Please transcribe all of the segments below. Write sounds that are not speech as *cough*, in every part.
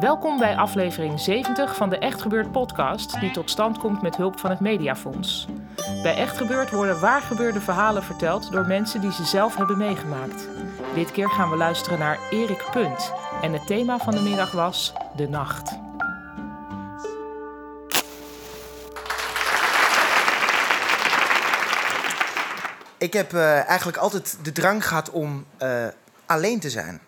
Welkom bij aflevering 70 van de Echt Gebeurd podcast, die tot stand komt met hulp van het Mediafonds. Bij Echt Gebeurd worden waargebeurde verhalen verteld door mensen die ze zelf hebben meegemaakt. Dit keer gaan we luisteren naar Erik Punt en het thema van de middag was de nacht. Ik heb uh, eigenlijk altijd de drang gehad om uh, alleen te zijn.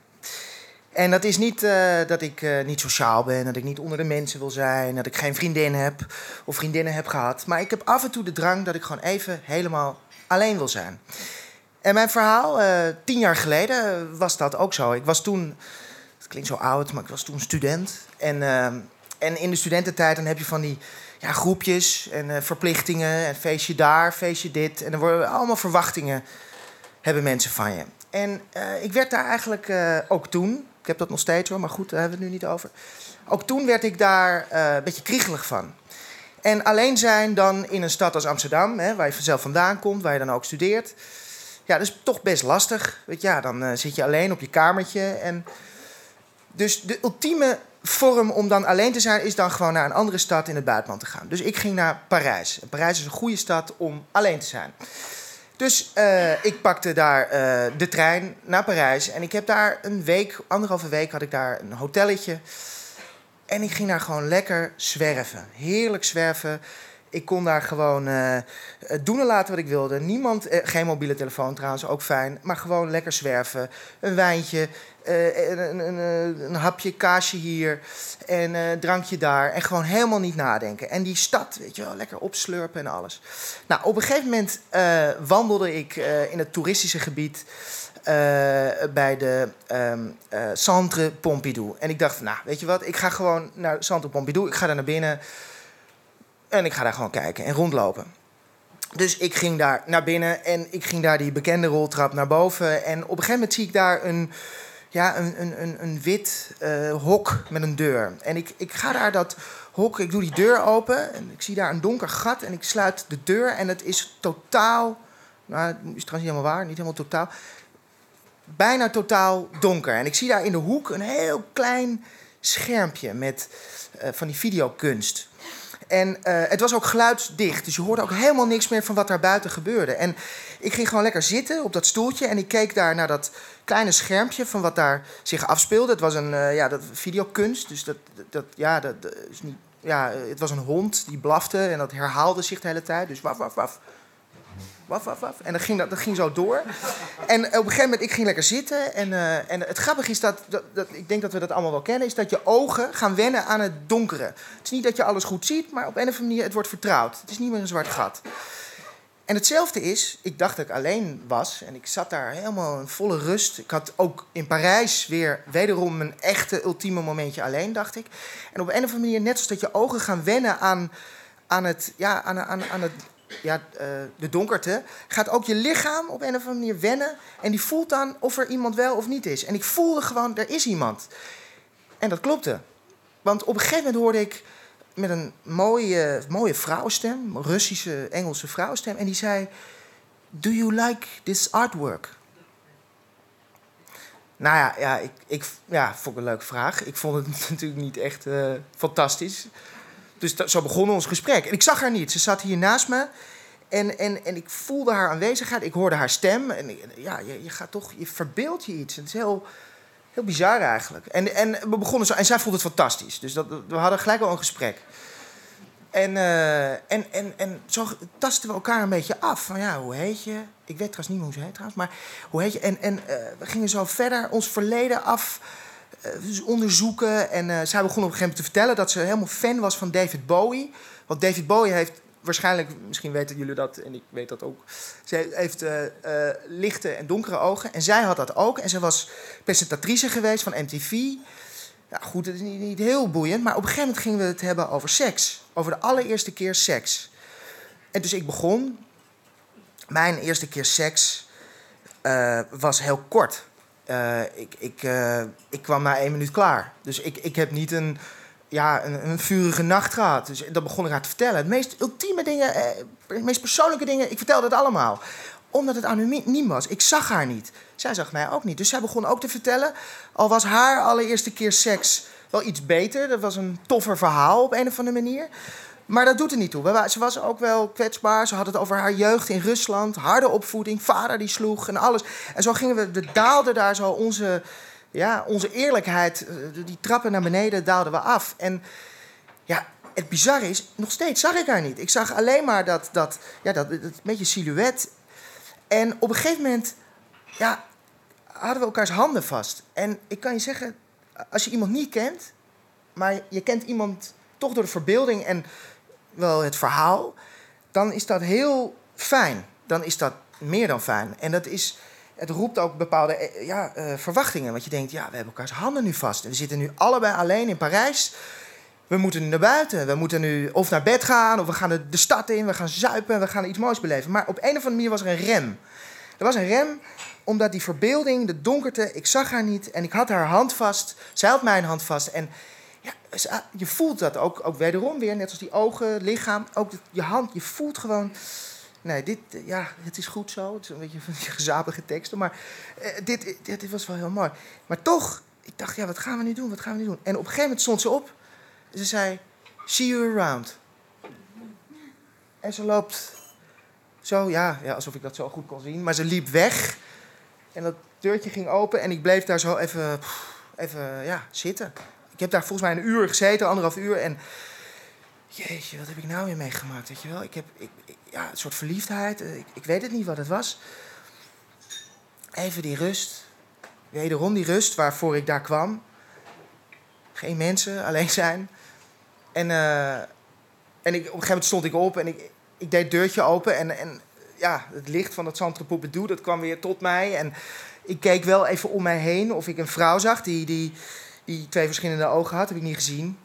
En dat is niet uh, dat ik niet sociaal ben, dat ik niet onder de mensen wil zijn, dat ik geen vriendin heb of vriendinnen heb gehad. Maar ik heb af en toe de drang dat ik gewoon even helemaal alleen wil zijn. En mijn verhaal, tien jaar geleden, was dat ook zo. Ik was toen, het klinkt zo oud, maar ik was toen student. En, en in de studententijd dan heb je van die ja, groepjes en verplichtingen. En feestje daar, feestje dit. En er worden allemaal verwachtingen hebben mensen van je. En ik werd daar eigenlijk ook toen, ik heb dat nog steeds hoor, maar goed, daar hebben we het nu niet over. Ook toen werd ik daar een beetje kriegelig van. En alleen zijn dan in een stad als Amsterdam, hè, waar je vanzelf vandaan komt, waar je dan ook studeert. Ja, dat is toch best lastig. Weet je, ja, dan zit je alleen op je kamertje. En dus de ultieme vorm om dan alleen te zijn, is dan gewoon naar een andere stad in het buitenland te gaan. Dus ik ging naar Parijs. Parijs is een goede stad om alleen te zijn. Dus uh, ik pakte daar uh, de trein naar Parijs. En ik heb daar een week, anderhalve week, had ik daar een hotelletje. En ik ging daar gewoon lekker zwerven. Heerlijk zwerven. Ik kon daar gewoon uh, doen en laten wat ik wilde. Niemand, geen mobiele telefoon trouwens, ook fijn. Maar gewoon lekker zwerven. Een wijntje, een, een, een, hapje kaasje hier en uh, drankje daar. En gewoon helemaal niet nadenken. En die stad, weet je wel, lekker opslurpen en alles. Nou, op een gegeven moment wandelde ik in het toeristische gebied bij de um, Centre Pompidou. En ik dacht, nou, weet je wat, ik ga gewoon naar Centre Pompidou. Ik ga daar naar binnen en ik ga daar gewoon kijken en rondlopen. Dus ik ging daar naar binnen en ik ging daar die bekende roltrap naar boven. En op een gegeven moment zie ik daar een ja, een, een, een, wit uh, hok met een deur. En ik, ik ga daar dat hok, ik doe die deur open en ik zie daar een donker gat en ik sluit de deur en het is totaal, nou, is trouwens niet helemaal waar, niet helemaal totaal, bijna totaal donker. En ik zie daar in de hoek een heel klein schermpje met uh, van die videokunst. En uh, het was ook geluidsdicht, dus je hoorde ook helemaal niks meer van wat daar buiten gebeurde. En ik ging gewoon lekker zitten op dat stoeltje en ik keek daar naar dat kleine schermpje van wat daar zich afspeelde. Het was een uh, ja, dat videokunst, dus dat, dat, ja, dat, is niet, ja, het was een hond die blafte en dat herhaalde zich de hele tijd. Dus waf, waf, waf. Waf, waf, waf. En dat ging, dat, ging zo door. En op een gegeven moment, ik ging lekker zitten. En, uh, en het grappige is dat, dat, dat, ik denk dat we dat allemaal wel kennen, is dat je ogen gaan wennen aan het donkere. Het is niet dat je alles goed ziet, maar op een of andere manier, het wordt vertrouwd. Het is niet meer een zwart gat. En hetzelfde is, ik dacht dat ik alleen was en ik zat daar helemaal in volle rust. Ik had ook in Parijs weer wederom een echte ultieme momentje alleen, dacht ik. En op een of andere manier, net zoals dat je ogen gaan wennen aan, aan, het, ja, aan, aan, aan het, ja, uh, de donkerte, gaat ook je lichaam op een of andere manier wennen. En die voelt dan of er iemand wel of niet is. En ik voelde gewoon, er is iemand. En dat klopte. Want op een gegeven moment hoorde ik met een mooie, mooie vrouwenstem, Russische, Engelse vrouwenstem. En die zei: Do you like this artwork? Nou ja, ja, ik, ik ja, vond een leuke vraag. Ik vond het *laughs* natuurlijk niet echt uh, fantastisch. Dus zo begon ons gesprek. En ik zag haar niet. Ze zat hier naast me. En, en, en ik voelde haar aanwezigheid. Ik hoorde haar stem. En ja, je, je gaat toch, je verbeeldt je iets. Het is heel, Heel bizar eigenlijk. En, en we begonnen zo. En zij vond het fantastisch. Dus dat, we hadden gelijk al een gesprek. En, uh, en, en, en zo tasten we elkaar een beetje af. Van ja, hoe heet je? Ik weet trouwens niet hoe ze heet trouwens. Maar hoe heet je? En, en uh, we gingen zo verder ons verleden af onderzoeken. En zij begon op een gegeven moment te vertellen dat ze helemaal fan was van David Bowie. Want David Bowie heeft waarschijnlijk, misschien weten jullie dat en ik weet dat ook. Ze heeft uh, lichte en donkere ogen. En zij had dat ook. En ze was presentatrice geweest van MTV. Ja, goed, het is niet, niet, heel boeiend. Maar op een gegeven moment gingen we het hebben over seks. Over de allereerste keer seks. En dus ik begon. Mijn eerste keer seks was heel kort. Ik, ik, ik kwam na één minuut klaar. Dus ik, ik heb niet een ja, een, een, vurige nacht gehad. Dus dat begon ik haar te vertellen. Het meest ultieme dingen, eh, de meest persoonlijke dingen, ik vertelde het allemaal. Omdat het anoniem was. Ik zag haar niet. Zij zag mij ook niet. Dus zij begon ook te vertellen. Al was haar allereerste keer seks wel iets beter. Dat was een toffer verhaal op een of andere manier. Maar dat doet er niet toe. Ze was ook wel kwetsbaar. Ze had het over haar jeugd in Rusland. Harde opvoeding, vader die sloeg en alles. En zo gingen we, we daalden daar zo onze, ja, onze eerlijkheid, eh, die trappen naar beneden, daalden we af. En ja, het bizarre is, nog steeds zag ik haar niet. Ik zag alleen maar dat, dat, ja, dat, dat beetje silhouet. En op een gegeven moment, ja, hadden we elkaars handen vast. En ik kan je zeggen, als je iemand niet kent, maar je kent iemand toch door de verbeelding en wel het verhaal, dan is dat heel fijn. Dan is dat meer dan fijn. En dat is, het roept ook bepaalde eh, ja, eh, verwachtingen. Want je denkt, ja, we hebben elkaars handen nu vast. We zitten nu allebei alleen in Parijs. We moeten nu naar buiten. We moeten nu of naar bed gaan, of we gaan de, de stad in, we gaan zuipen, we gaan iets moois beleven. Maar op een of andere manier was er een rem. Er was een rem omdat die verbeelding, de donkerte, ik zag haar niet en ik had haar hand vast. Zij had mijn hand vast. En ja, ze- je voelt dat ook, ook wederom weer, net als die ogen, lichaam, ook je hand. Je voelt gewoon, nee, dit, eh, ja, het is goed zo. Het is een beetje van die *laughs* gezapige teksten, maar eh, dit, dit, dit was wel heel mooi. Maar toch, ik dacht, ja, wat gaan we nu doen? Wat gaan we nu doen? En op een gegeven moment stond ze op ze zei, see you around. En ze loopt zo, ja, ja, alsof ik dat zo goed kon zien. Maar ze liep weg. En dat deurtje ging open en ik bleef daar zo even, even ja, zitten. Ik heb daar volgens mij een uur gezeten, anderhalf uur. En jeetje, wat heb ik nou weer meegemaakt, weet je wel? Ik heb, ik, ja, een soort verliefdheid. eh, Ik, ik weet het niet wat het was. Even die rust. Wederom die rust waarvoor ik daar kwam. Geen mensen, alleen zijn. En, eh, en ik, op een gegeven moment stond ik op en ik, ik deed het deurtje open. En, en ja, het licht van het Centre Pompidou, dat kwam weer tot mij. En ik keek wel even om mij heen of ik een vrouw zag die, die, die twee verschillende ogen had. Heb ik niet gezien.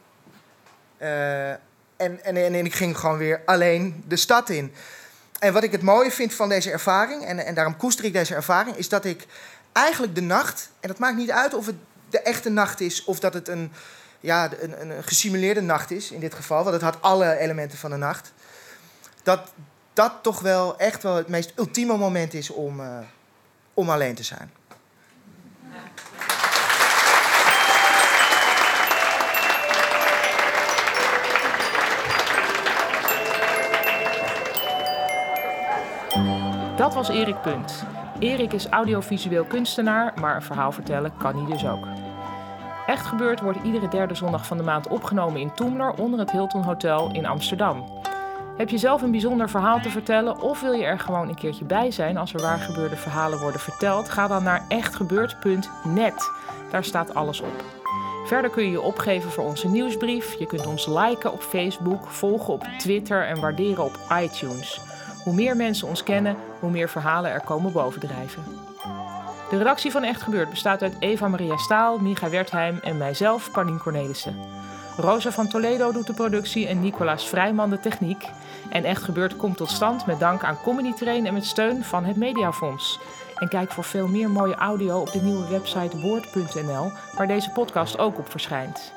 Eh, en, en, en, ik ging gewoon weer alleen de stad in. En wat ik het mooie vind van deze ervaring, en, en daarom koester ik deze ervaring, is dat ik eigenlijk de nacht, en dat maakt niet uit of het de echte nacht is of dat het een, ja, een, een gesimuleerde nacht is in dit geval, want het had alle elementen van de nacht, dat dat toch wel echt wel het meest ultieme moment is om, eh, om alleen te zijn. Dat was Erik Punt. Erik is audiovisueel kunstenaar, maar een verhaal vertellen kan hij dus ook. Echt Gebeurd wordt iedere derde zondag van de maand opgenomen in Toemler onder het Hilton Hotel in Amsterdam. Heb je zelf een bijzonder verhaal te vertellen of wil je er gewoon een keertje bij zijn als er waargebeurde verhalen worden verteld? Ga dan naar echtgebeurd.net. Daar staat alles op. Verder kun je je opgeven voor onze nieuwsbrief. Je kunt ons liken op Facebook, volgen op Twitter en waarderen op iTunes. Hoe meer mensen ons kennen, hoe meer verhalen er komen bovendrijven. De redactie van Echt Gebeurd bestaat uit Eva Maria Staal, Micha Wertheim en mijzelf, Paulien Cornelissen. Rosa van Toledo doet de productie en Nicolaas Vrijman de techniek. En Echt Gebeurd komt tot stand met dank aan Comedy Train en met steun van het Mediafonds. En kijk voor veel meer mooie audio op de nieuwe website woord.nl, waar deze podcast ook op verschijnt.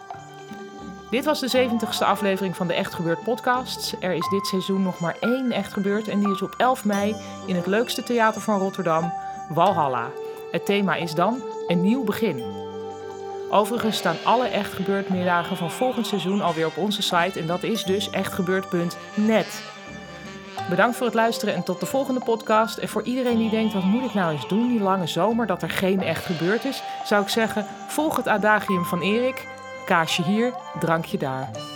Dit was de 70ste aflevering van de Echt Gebeurd podcast. Er is dit seizoen nog maar één Echt Gebeurd en die is op 11 mei in het leukste theater van Rotterdam, Walhalla. Het thema is dan een nieuw begin. Overigens staan alle Echt Gebeurd middagen van volgend seizoen alweer op onze site en dat is dus echtgebeurd.net. Bedankt voor het luisteren en tot de volgende podcast. En voor iedereen die denkt, wat moet ik nou eens doen die lange zomer, dat er geen echt gebeurd is, zou ik zeggen, volg het adagium van Erik. Kaasje hier, drankje daar.